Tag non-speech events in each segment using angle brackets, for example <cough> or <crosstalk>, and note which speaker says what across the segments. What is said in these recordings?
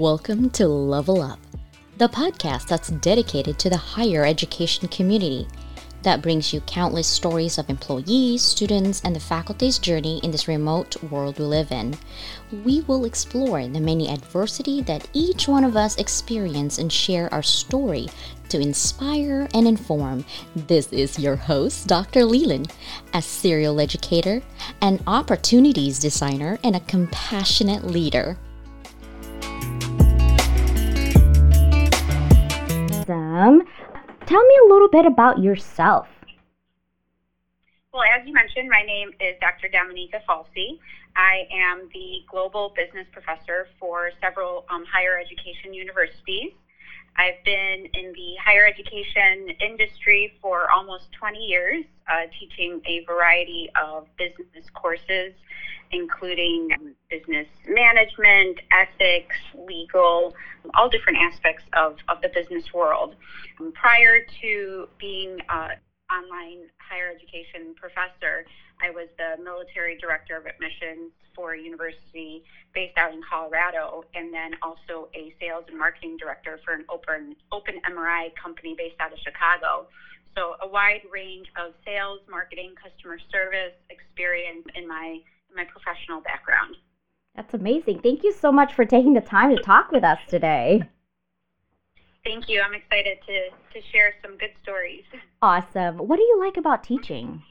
Speaker 1: Welcome to Level Up, the podcast that's dedicated to the higher education community that brings you countless stories of employees, students, and the faculty's journey in this remote world we live in. We will explore the many adversity that each one of us experience and share our story to inspire and inform. This is your host, Dr. Leyland, a serial educator, an opportunities designer, and a compassionate leader. Awesome. Tell me a little bit about yourself.
Speaker 2: Well, as you mentioned, my name is Dr. Dominika Falsey. I am the global business professor for several um, higher education universities. I've been in the higher education industry for almost 20 years, uh, teaching a variety of business courses, including business management, ethics, legal, all different aspects of, of the business world. Um, prior to being an online higher education professor, I was the military director of admissions for a university based out in Colorado, and then also a sales and marketing director for an open open MRI company based out of Chicago. So a wide range of sales, marketing, customer service experience in my in my professional background.
Speaker 1: That's amazing. Thank you so much for taking the time to talk with us today.
Speaker 2: Thank you. I'm excited to, to share some good stories.
Speaker 1: Awesome. What do you like about teaching?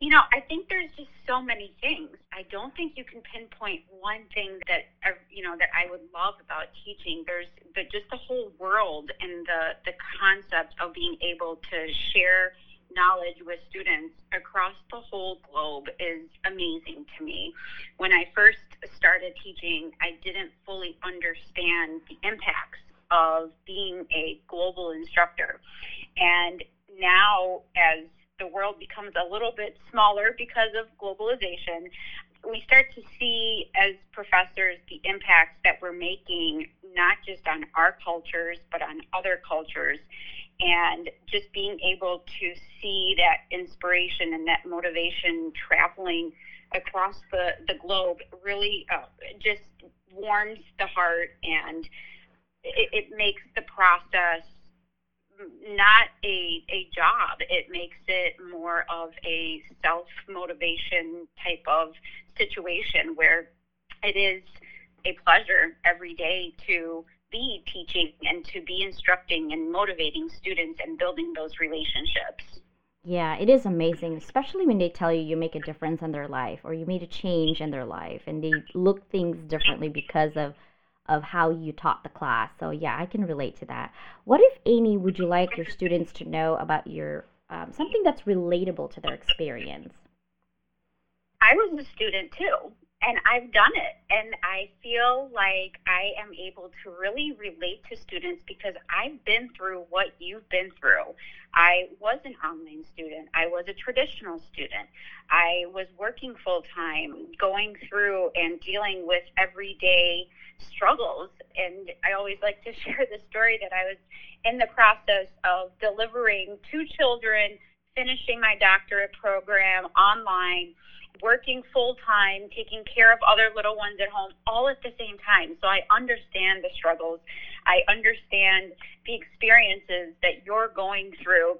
Speaker 2: You know, I think there's just so many things. I don't think you can pinpoint one thing that uh, you know that I would love about teaching. There's the, just the whole world and the the concept of being able to share knowledge with students across the whole globe is amazing to me. When I first started teaching, I didn't fully understand the impacts of being a global instructor. And now, as the world becomes a little bit smaller because of globalization, we start to see as professors the impacts that we're making, not just on our cultures, but on other cultures. And just being able to see that inspiration and that motivation traveling across the, the globe really uh, just warms the heart and it, it makes the process not a, a job. It makes it more of a self motivation type of situation where it is a pleasure every day to be teaching and to be instructing and motivating students and building those relationships.
Speaker 1: Yeah, it is amazing, especially when they tell you you make a difference in their life or you made a change in their life and they look things differently because of of how you taught the class. So yeah, I can relate to that. What if Amy would you like your students to know about your um, something that's relatable to their experience?
Speaker 2: I was a student too, and I've done it, and I feel like I am able to really relate to students because I've been through what you've been through. I was an online student. I was a traditional student. I was working full time, going through and dealing with everyday struggles. And I always like to <laughs> share the story that I was in the process of delivering two children, finishing my doctorate program online, working full time, taking care of other little ones at home, all at the same time. So I understand the struggles. I understand the experiences that you're going through,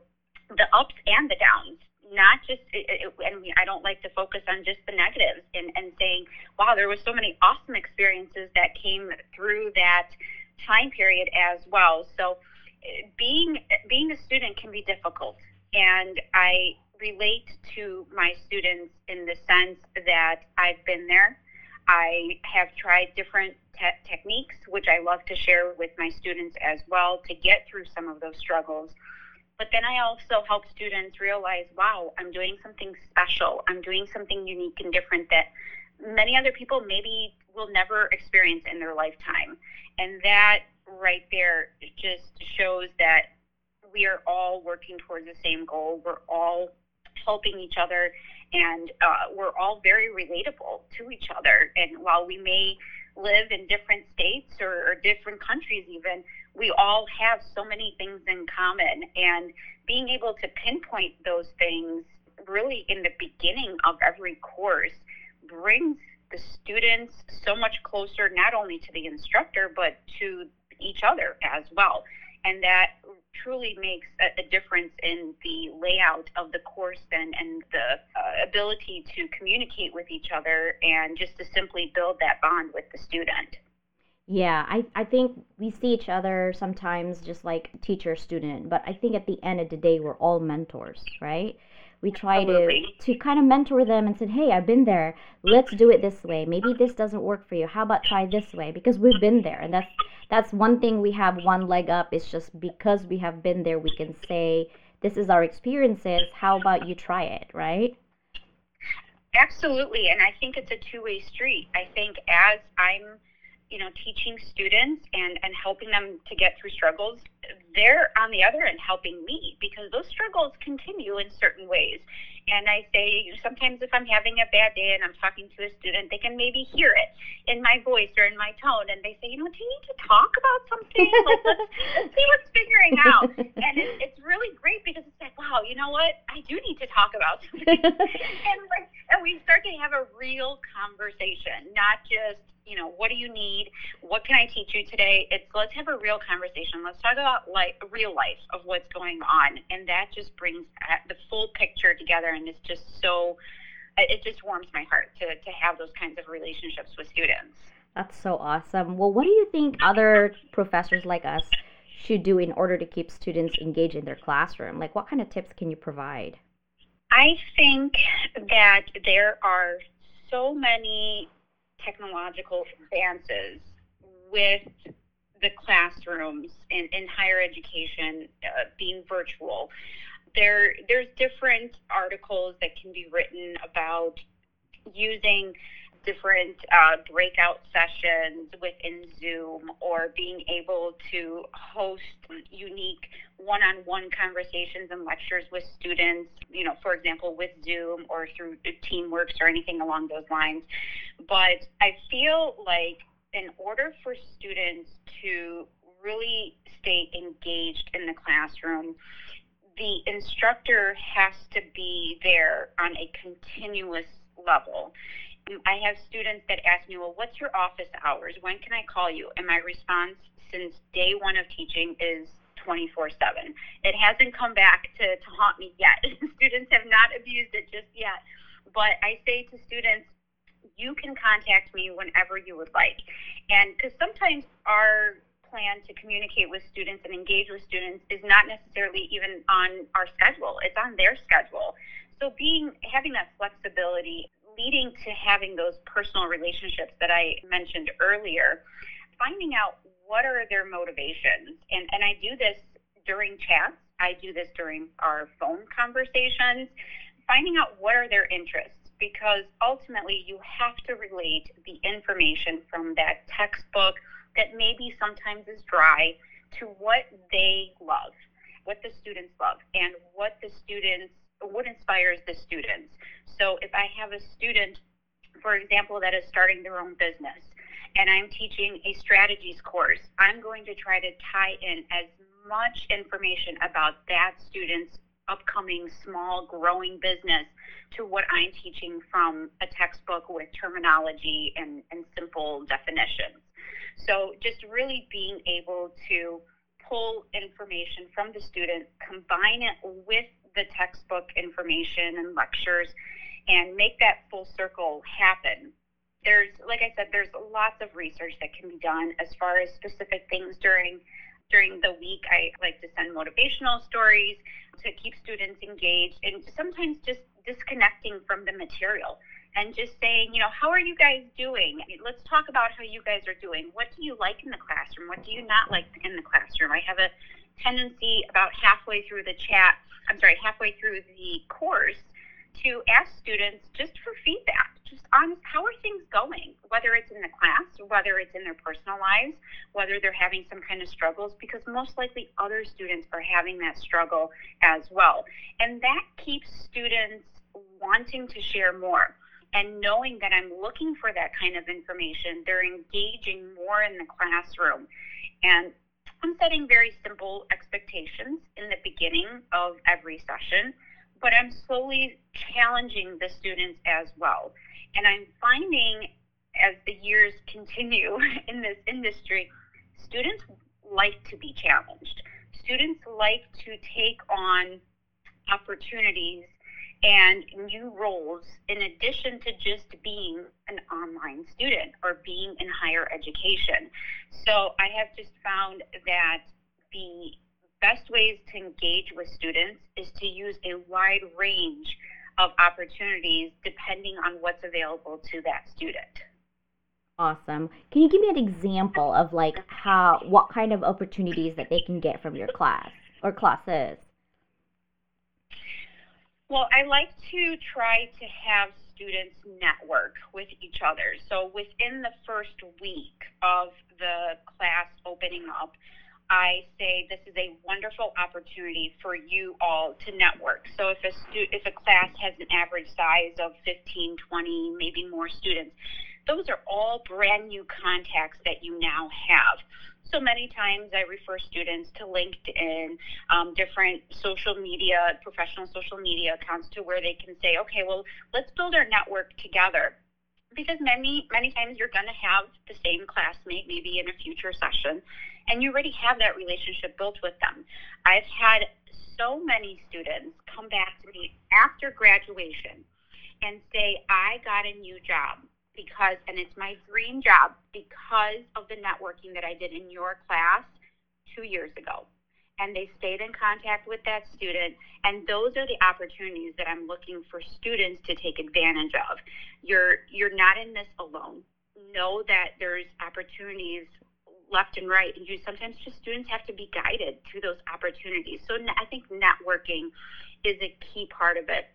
Speaker 2: the ups and the downs not just and I don't like to focus on just the negatives and, and saying, wow, there was so many awesome experiences that came through that time period as well. So being being a student can be difficult, and I relate to my students in the sense that I've been there. I have tried different te- techniques, which I love to share with my students as well to get through some of those struggles. But then I also help students realize, wow, I'm doing something special. I'm doing something unique and different that many other people maybe will never experience in their lifetime. And that right there just shows that we are all working towards the same goal. We're all helping each other, and uh, we're all very relatable to each other. And while we may live in different states or, or different countries, even, we all have so many things in common. And being able to pinpoint those things really in the beginning of every course brings the students so much closer, not only to the instructor, but to each other as well. And that truly makes a, a difference in the layout of the course and, and the uh, ability to communicate with each other and just to simply build that bond with the student.
Speaker 1: Yeah, I, I think we see each other sometimes just like teacher student, but I think at the end of the day, we're all mentors, right? we try to to kind of mentor them and said hey i've been there. Let's do it this way. Maybe this doesn't work for you. How about try this way? Because we've been there and that's that's one thing we have one leg up is just because we have been there we can say this is our experiences. How about you try it? Right?
Speaker 2: Absolutely and i think it's a two-way street. I think as i'm you know, teaching students and, and helping them to get through struggles, they're on the other end helping me because those struggles continue in certain ways. And I say sometimes if I'm having a bad day and I'm talking to a student, they can maybe hear it in my voice or in my tone, and they say, you know, do you need to talk about something? <laughs> Like, let's, let's see what's figuring out. And it, it's really great because it's like, wow, you know what? I do need to talk about something. <laughs> and like, and we start to have a real conversation, not just you know, what do you need? What can I teach you today? It's let's have a real conversation. Let's talk about like real life of what's going on, and that just brings the full picture together, and it's just so. It just warms my heart to to have those kinds of relationships with students.
Speaker 1: That's so awesome. Well, what do you think other professors like us should do in order to keep students engaged in their classroom? Like, what kind of tips can you provide?
Speaker 2: I think that there are so many technological advances with the classrooms in, in higher education uh, being virtual. There, there's different articles that can be written about using different uh, breakout sessions within Zoom or being able to host unique one on one conversations and lectures with students, you know, for example, with Zoom or through Teamworks or anything along those lines. But I feel like in order for students to really stay engaged in the classroom, the instructor has to be there on a continuous level. Mm, I have students that ask me, well, what's your office hours? When can I call you? And my response since day one of teaching is 24 7. It hasn't come back to, to haunt me yet. <laughs> students have not abused it just yet. But I say to students, you can contact me whenever you would like. And because sometimes our plan to communicate with students and engage with students is not necessarily even on our schedule, it's on their schedule. So being having that flexibility leading to having those personal relationships that I mentioned earlier, finding out what are their motivations. And, and I do this during chats, I do this during our phone conversations, finding out what are their interests. Because ultimately, you have to relate the information from that textbook that maybe sometimes is dry to what they love, what the students love, and what the students what inspires the students. So if I have a student, for example, that is starting their own business, and I'm teaching a strategies course, I'm going to try to tie in as much information about that student's upcoming small growing business to what I'm teaching from a textbook with terminology and, and simple definitions. So just really being able to pull information from the student, combine it with the textbook information and lectures, and make that full circle happen. There's, like I said, there's lots of research that can be done as far as specific things during during the week. I like to send motivational stories to keep students engaged, and sometimes just disconnecting from the material and just saying, you know, how are you guys doing? Let's talk about how you guys are doing. What do you like in the classroom? What do you not like in the classroom? I have a tendency about halfway through the chat, I'm sorry, halfway through the course to ask students just for feedback, just on how are things going, whether it's in the class, whether it's in their personal lives, whether they're having some kind of struggles, because most likely other students are having that struggle as well. And that keeps students wanting to share more. And knowing that I'm looking for that kind of information, they're engaging more in the classroom. And I'm setting very simple expectations in the beginning of every session, but I'm slowly challenging the students as well. And I'm finding as the years continue <laughs> in this industry, students like to be challenged. Students like to take on opportunities and new roles in addition to just being an online student or being in higher education. So I have just found that the best ways to engage with students is to use a wide range of opportunities depending on what's available to that student.
Speaker 1: Awesome. Can you give me an example of like how what kind of opportunities that they can get from your class or classes?
Speaker 2: Well, I like to try to have students network with each other. So within the first week of the class opening up, I say this is a wonderful opportunity for you all to network. So if a stu- if a class has an average size of 15, 20, maybe more students, those are all brand new contacts that you now have. So many times I refer students to LinkedIn, um, different social media, professional social media accounts to where they can say, okay, well, let's build our network together because many many times you're going to have the same classmate maybe in a future session and you already have that relationship built with them. I've had so many students come back to me after graduation and say i got a new job because and it's my dream job because of the networking that i did in your class two years ago and they stayed in contact with that student. And those are the opportunities that I'm looking for students to take advantage of. You're you're not in this alone. Know that there's opportunities left and right, and you sometimes just students have to be guided to those opportunities. So I think networking is a key part of it.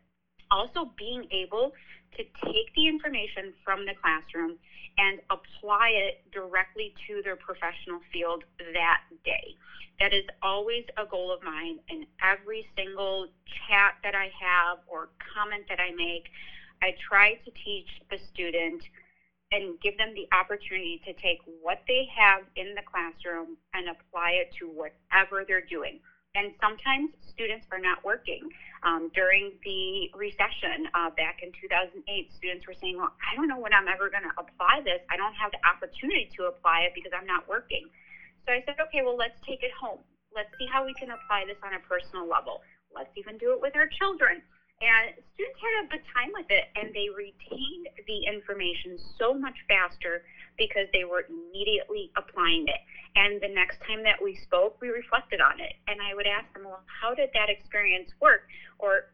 Speaker 2: Also, being able to take the information from the classroom and apply it directly to their professional field that day. That is always a goal of mine in every single chat that I have or comment that I make. I try to teach the student and give them the opportunity to take what they have in the classroom and apply it to whatever they're doing and sometimes students are not working. Um, during the recession uh, back in 2008, students were saying, Well, I don't know when I'm ever going to apply this. I don't have the opportunity to apply it because I'm not working. So I said, Okay, well, let's take it home. Let's see how we can apply this on a personal level. Let's even do it with our children. And students had a good time with it and they retained the information so much faster because they were immediately applying it. And the next time that we spoke, we reflected on it. And I would ask them, well, how did that experience work? Or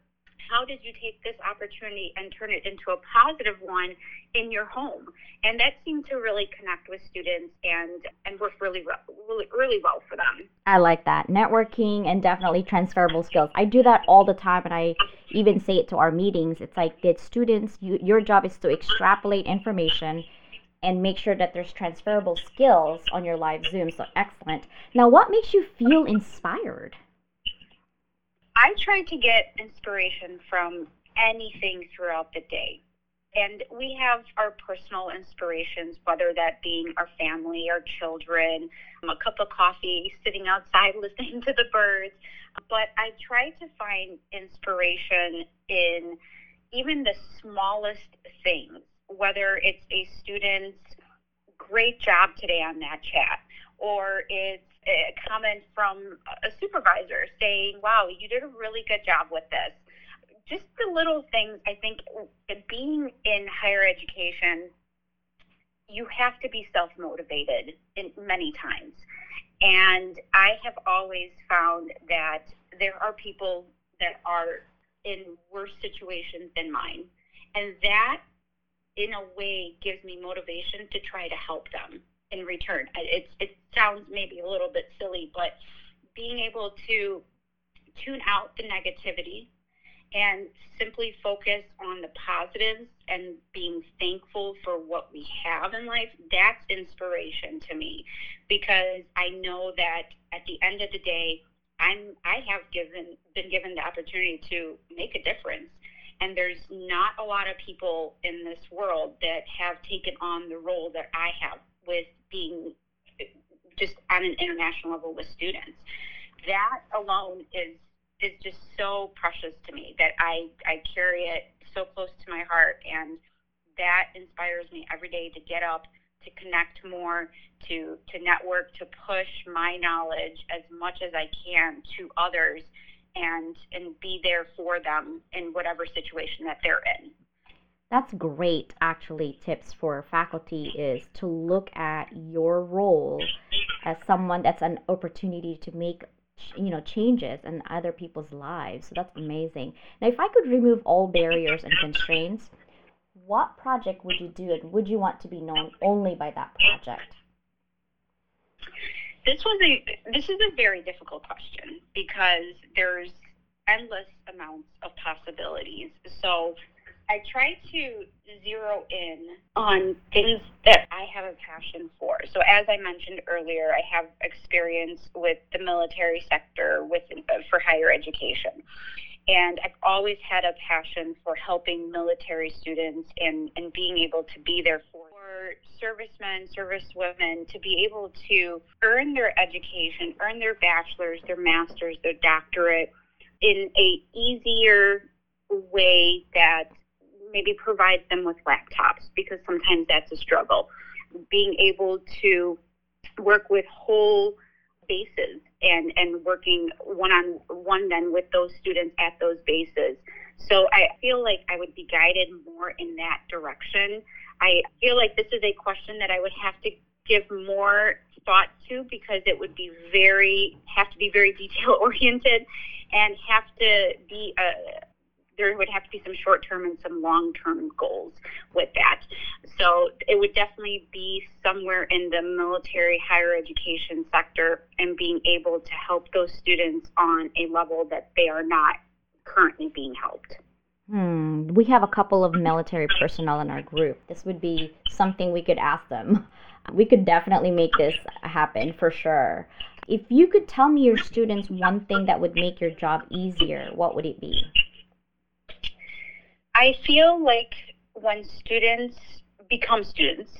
Speaker 2: how did you take this opportunity and turn it into a positive one in your home? And that seemed to really connect with students and, and work really, really, really well for them.
Speaker 1: I like that. Networking and definitely transferable skills. I do that all the time and I even say it to our meetings. It's like that students, you, your job is to extrapolate information and make sure that there's transferable skills on your live Zoom. So excellent. Now, what makes you feel inspired?
Speaker 2: I try to get inspiration from anything throughout the day. And we have our personal inspirations, whether that being our family, our children, a cup of coffee, sitting outside <laughs> listening to the birds. But I try to find inspiration in even the smallest things whether it's a student's great job today on that chat or it's a comment from a supervisor saying, wow, you did a really good job with this. Just the little things, I think being in higher education, you have to be self motivated in many times. And I have always found that there are people that are in worse situations than mine. And that in a way gives me motivation to try to help them in return. It, it sounds maybe a little bit silly, but being able to tune out the negativity and simply focus on the positives and being thankful for what we have in life, that's inspiration to me because I know that at the end of the day, I'm I have given been given the opportunity to make a difference and there's not a lot of people in this world that have taken on the role that I have with being just on an international level with students. That alone is is just so precious to me that I, I carry it so close to my heart and that inspires me every day to get up, to connect more, to to network, to push my knowledge as much as I can to others and and be there for them in whatever situation that they're in.
Speaker 1: That's great actually tips for faculty is to look at your role as someone that's an opportunity to make you know changes in other people's lives. So that's amazing. Now if I could remove all barriers and constraints, what project would you do and would you want to be known only by that project?
Speaker 2: This was a this is a very difficult question because there's endless amounts of possibilities. So I try to zero in on things that I have a passion for. So as I mentioned earlier, I have experience with the military sector with uh, for higher education. And I've always had a passion for helping military students and, and being able to be there for servicemen, servicewomen to be able to earn their education, earn their bachelor's, their master's, their doctorate in a easier way that maybe provides them with laptops because sometimes that's a struggle. Being able to work with whole bases and, and working one on one then with those students at those bases. So I feel like I would be guided more in that direction. I feel like this is a question that I would have to give more thought to because it would be very have to be very <laughs> detail oriented and have to be a uh, there would have to be some short term and some long term goals with that. So it would definitely be somewhere in the military higher education sector and being able to help those students on a level that they are not currently being helped.
Speaker 1: Hmm. We have a couple of military personnel in our group. This would be something we could ask them. <laughs> We could definitely make this happen for sure. If you could tell me your students one thing that would make your job easier, what would it be?
Speaker 2: I feel like when students become students,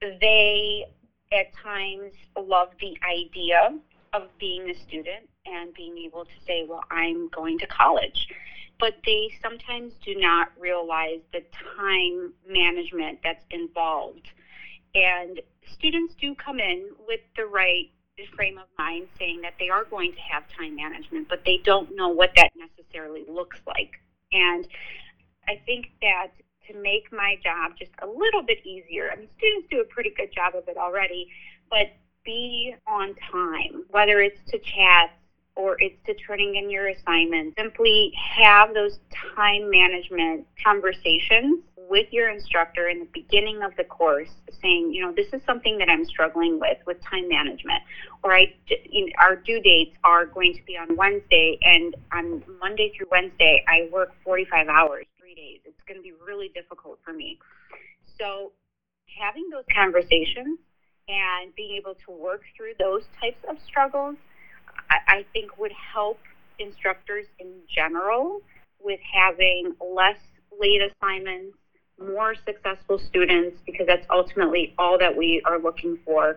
Speaker 2: they at times love the idea of being a student and being able to say, well, I'm going to college. But they sometimes do not realize the time management that's involved. And students do come in with the right frame of mind saying that they are going to have time management, but they don't know what that necessarily looks like. And I think that to make my job just a little bit easier, I mean, students do a pretty good job of it already, but be on time, whether it's to chat or it's to turning in your assignments. Simply have those time management conversations with your instructor in the beginning of the course saying, you know, this is something that I'm struggling with, with time management, or I, our due dates are going to be on Wednesday, and on Monday through Wednesday, I work 45 hours, three days. It's going to be really difficult for me. So, having those conversations and being able to work through those types of struggles, I, I think would help instructors in general with having less late assignments more successful students because that's ultimately all that we are looking for.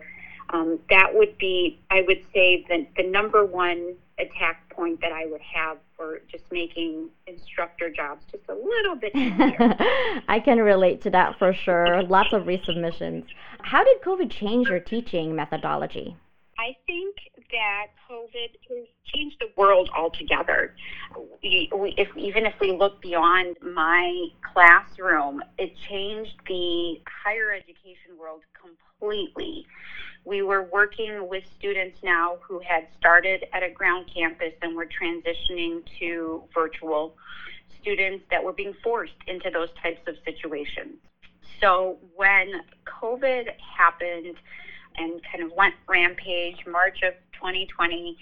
Speaker 2: Um, that would be, I would say, the, the number one attack point that I would have for just making instructor jobs just a little bit easier. <laughs>
Speaker 1: I can relate to that for sure. Lots of resubmissions. How did COVID change your teaching methodology?
Speaker 2: I think that COVID has changed the world altogether. We, we, if, even if we look beyond my classroom, it changed the higher education world completely. We were working with students now who had started at a ground campus and were transitioning to virtual students that were being forced into those types of situations. So when COVID happened, and kind of went rampage March of 2020,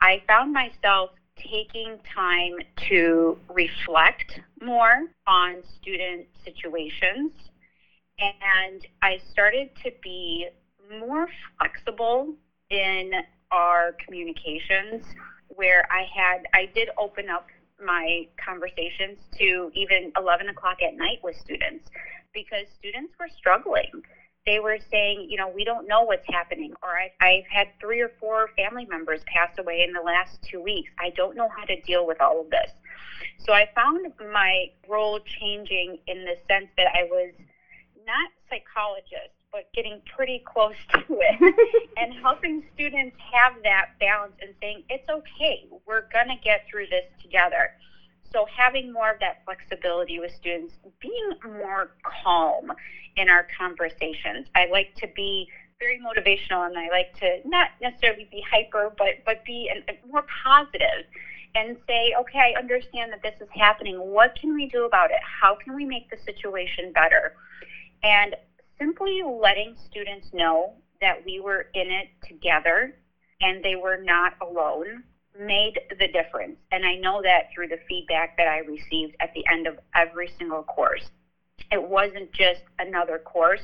Speaker 2: I found myself taking time to reflect more on student situations. And I started to be more flexible in our communications where I had, I did open up my conversations to even 11 o'clock at night with students because students were struggling they were saying, you know, we don't know what's happening, or I've, I've had three or four family members pass away in the last two weeks. I don't know how to deal with all of this. So I found my role changing in the sense that I was not psychologist, but getting pretty close <laughs> to it <laughs> and helping students have that balance and saying, it's okay, we're going to get through this together. So, having more of that flexibility with students, being more calm in our conversations. I like to be very motivational and I like to not necessarily be hyper, but, but be an, more positive and say, okay, I understand that this is happening. What can we do about it? How can we make the situation better? And simply letting students know that we were in it together and they were not alone made the difference. And I know that through the feedback that I received at the end of every single course. It wasn't just another course,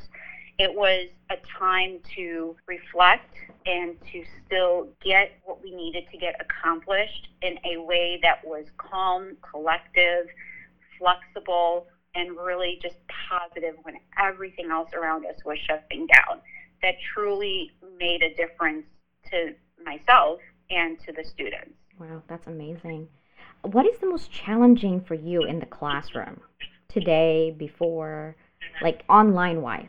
Speaker 2: it was a time to reflect and to still get what we needed to get accomplished in a way that was calm, collective, flexible, and really just positive when everything else around us was shutting down. That truly made a difference to myself and to the students.
Speaker 1: Wow, that's amazing. What is the most challenging for you in the classroom today, before, like online wise?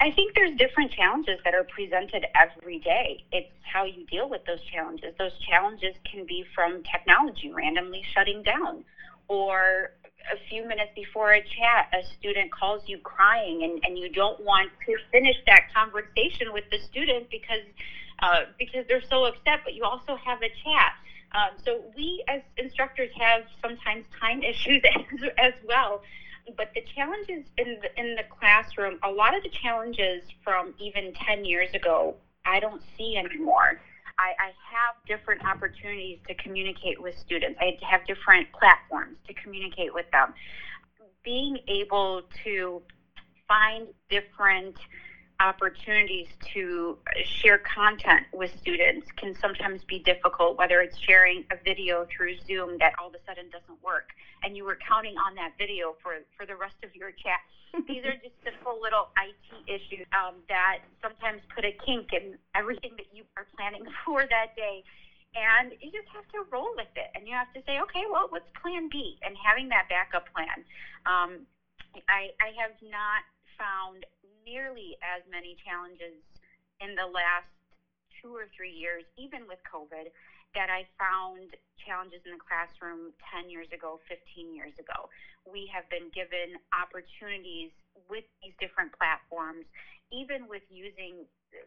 Speaker 2: I think there's different challenges that are presented every day. It's how you deal with those challenges. Those challenges can be from technology randomly shutting down, or a few minutes before a chat, a student calls you crying, and, and you don't want to finish that conversation with the student because uh, because they're so upset, but you also have a chat. Um, so we as instructors have sometimes time <laughs> issues as, as well. But the challenges in the, in the classroom, a lot of the challenges from even 10 years ago, I don't see anymore. I, I have different opportunities to communicate with students. I have different platforms to communicate with them. Being able to find different opportunities to share content with students can sometimes be difficult, whether it's sharing a video through Zoom that all of a sudden doesn't work and you were counting on that video for, for the rest of your chat. <laughs> These are just simple little IT issues um, that sometimes put a kink in everything that you are planning <laughs> for that day. And you just have to roll with it. And you have to say, okay, well, what's plan B? And having that backup plan. Um, I, I have not found nearly as many challenges in the last two or three years, even with COVID, that I found challenges in the classroom 10 years ago, 15 years ago. We have been given opportunities with these different platforms, even with using uh,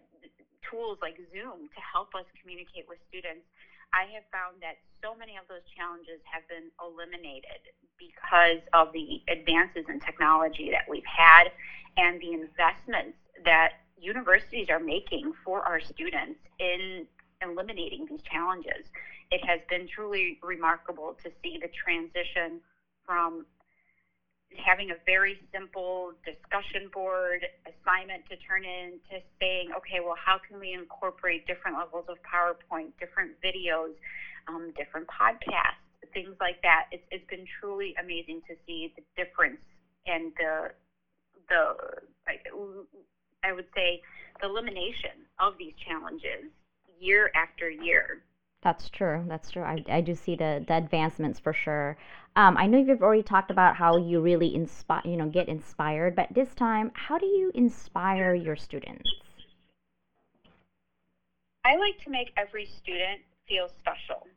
Speaker 2: tools like Zoom to help us communicate with students. I have found that so many of those challenges have been eliminated because of the advances in technology that we've had and the investments that universities are making for our students in eliminating these challenges. It has been truly remarkable to see the transition from having a very simple discussion board assignment to turn in to saying, okay, well, how can we incorporate different levels of PowerPoint, different videos, um, different podcasts, things like that. It's, it's been truly amazing to see the difference and the the I would say the elimination of these challenges year after year.
Speaker 1: That's true. That's true. I, I do see the, the advancements for sure. Um, I know you've already talked about how you really inspire, you know, get inspired. But this time, how do you inspire your students?
Speaker 2: I like to make every student feel special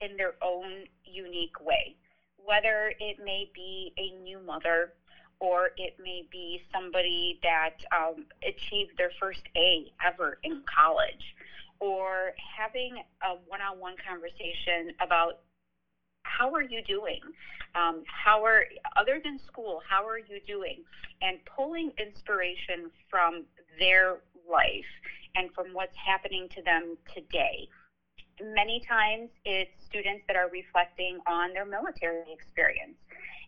Speaker 2: in their own unique way. Whether it may be a new mother or it may be somebody that um, achieved their first A ever in college, or having a one on one conversation about how are you doing? Um, how are, other than school, how are you doing? And pulling inspiration from their life and from what's happening to them today. Many times it's students that are reflecting on their military experience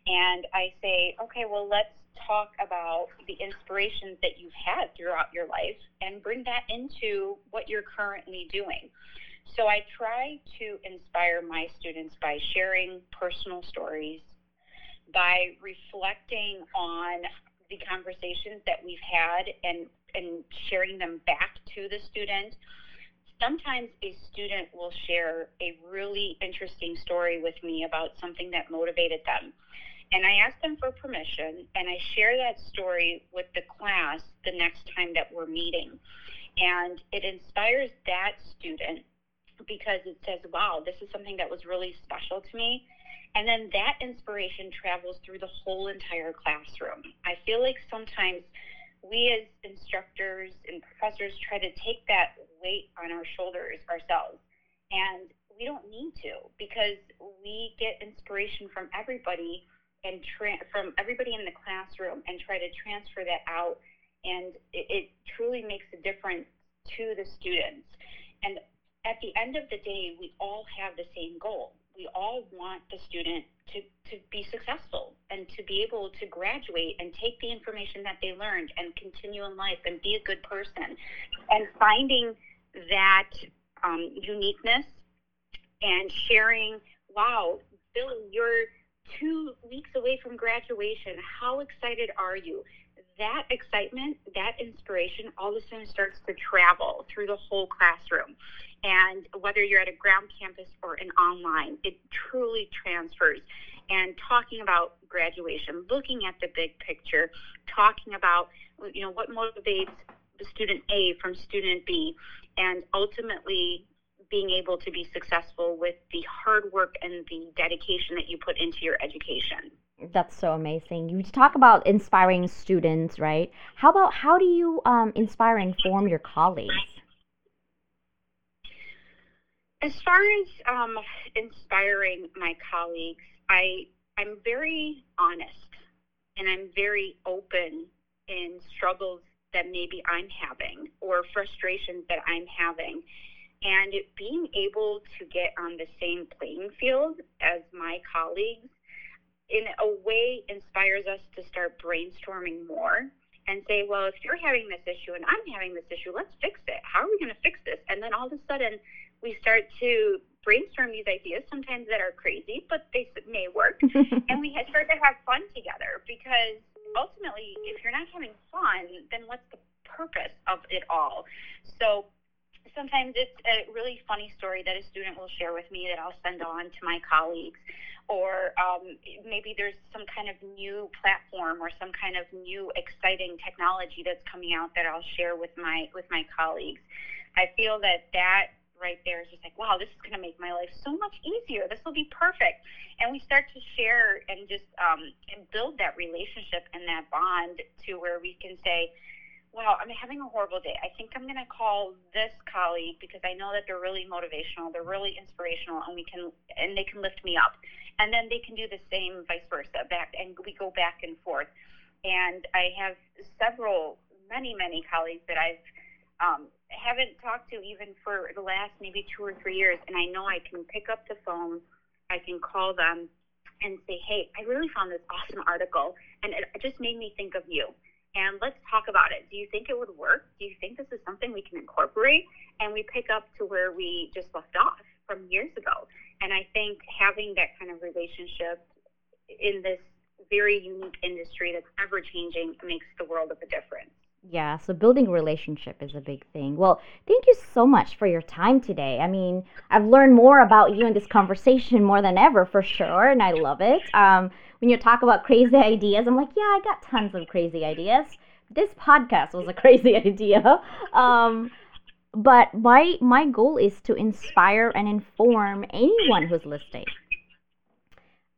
Speaker 2: and I say, okay, well, let's talk about the inspirations that you've had throughout your life and bring that into what you're currently doing. So I try to inspire my students by sharing personal stories, by reflecting on the conversations that we've had and, and sharing them back to the student. Sometimes a student will share a really interesting story with me about something that motivated them And I ask them for permission and I share that story with the class the next time that we're meeting. And it inspires that student because it says, wow, this is something that was really special to me. And then that inspiration travels through the whole entire classroom. I feel like sometimes we as instructors and professors try to take that weight on our shoulders ourselves. And we don't need to because we get inspiration from everybody and tra- from everybody in the classroom and try to transfer that out. And it, it truly makes a difference to the students. And at the end of the day, we all have the same goal. We all want the student to, to be successful and to be able to graduate and take the information that they learned and continue in life and be a good person. And finding that um, uniqueness and sharing, wow, Billy, you're two weeks away from graduation. How excited are you? That excitement, that inspiration, all of a sudden starts to travel through the whole classroom. And whether you're at a ground campus or an online, it truly transfers. And talking about graduation, looking at the big picture, talking about you know what motivates student A from student B, and ultimately being able to be successful with the hard work and the dedication that you put into your education.
Speaker 1: That's so amazing. You talk about inspiring students, right? How about how do you um, inspire and inform your colleagues?
Speaker 2: As far as um, inspiring my colleagues, I I'm very honest and I'm very open in struggles that maybe I'm having or frustrations that I'm having. And being able to get on the same playing field as my colleagues in a way inspires us to start brainstorming more and say, well, if you're having this issue and I'm having this issue, let's fix it. How are we going to fix this? And then all of a sudden, we start to brainstorm these ideas, sometimes that are crazy, but they may work. <laughs> and we start to have fun together because ultimately, if you're not having fun, then what's the purpose of it all? So sometimes it's a really funny story that a student will share with me that I'll send on to my colleagues. Or um, maybe there's some kind of new platform or some kind of new exciting technology that's coming out that I'll share with my with my colleagues. I feel that that right there is just like, wow, this is going to make my life so much easier. This will be perfect. And we start to share and just um, and build that relationship and that bond to where we can say, wow, I'm having a horrible day. I think I'm going to call this colleague because I know that they're really motivational, they're really inspirational, and we can and they can lift me up. And then they can do the same, vice versa, back and we go back and forth. And I have several, many, many colleagues that I've um, haven't talked to even for the last maybe two or three years, and I know I can pick up the phone, I can call them, and say, hey, I really found this awesome article, and it just made me think of you and let's talk about it. Do you think it would work? Do you think this is something we can incorporate? And we pick up to where we just left off from years ago. And I think having that kind of relationship in this very unique industry that's ever changing makes the world of a difference.
Speaker 1: Yeah, so building relationship is a big thing. Well, thank you so much for your time today. I mean, I've learned more about you in this conversation more than ever for sure, and I love it. Um, when you talk about crazy ideas, I'm like, yeah, I got tons of crazy ideas. This podcast was a <laughs> crazy idea. Um, but my my goal is to inspire and inform anyone who's listening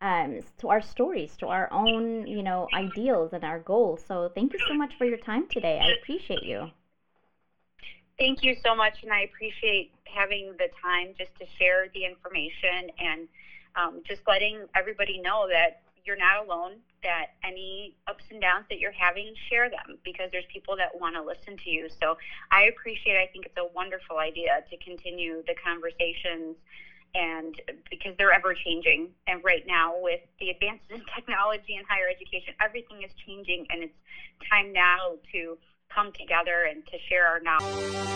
Speaker 1: um, to our stories, to our own, you know, ideals and our goals. So thank you so much for your time today. I appreciate you.
Speaker 2: Thank you so much, and I appreciate having the time just to share the information and um, just letting everybody know that you're not alone, that any ups and downs that you're having, share them because there's people that want to listen to you. So I appreciate, I think it's a wonderful idea to continue the conversations and because they're ever changing. And right now, with the advances in <laughs> technology and higher education, everything is changing, and it's time now to come together and to share our knowledge.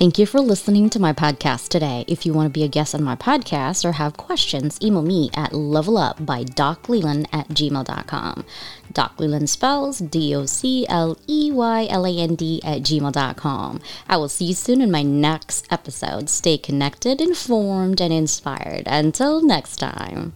Speaker 1: Thank you for listening to my podcast today. If you want to be a guest on my podcast or have questions, email me at levelup by docleyland at gmail.com. Doc Leyland spells D O C L E Y L A N D at gmail.com. I will see you soon in my next episode. Stay connected, informed, and inspired. Until next time.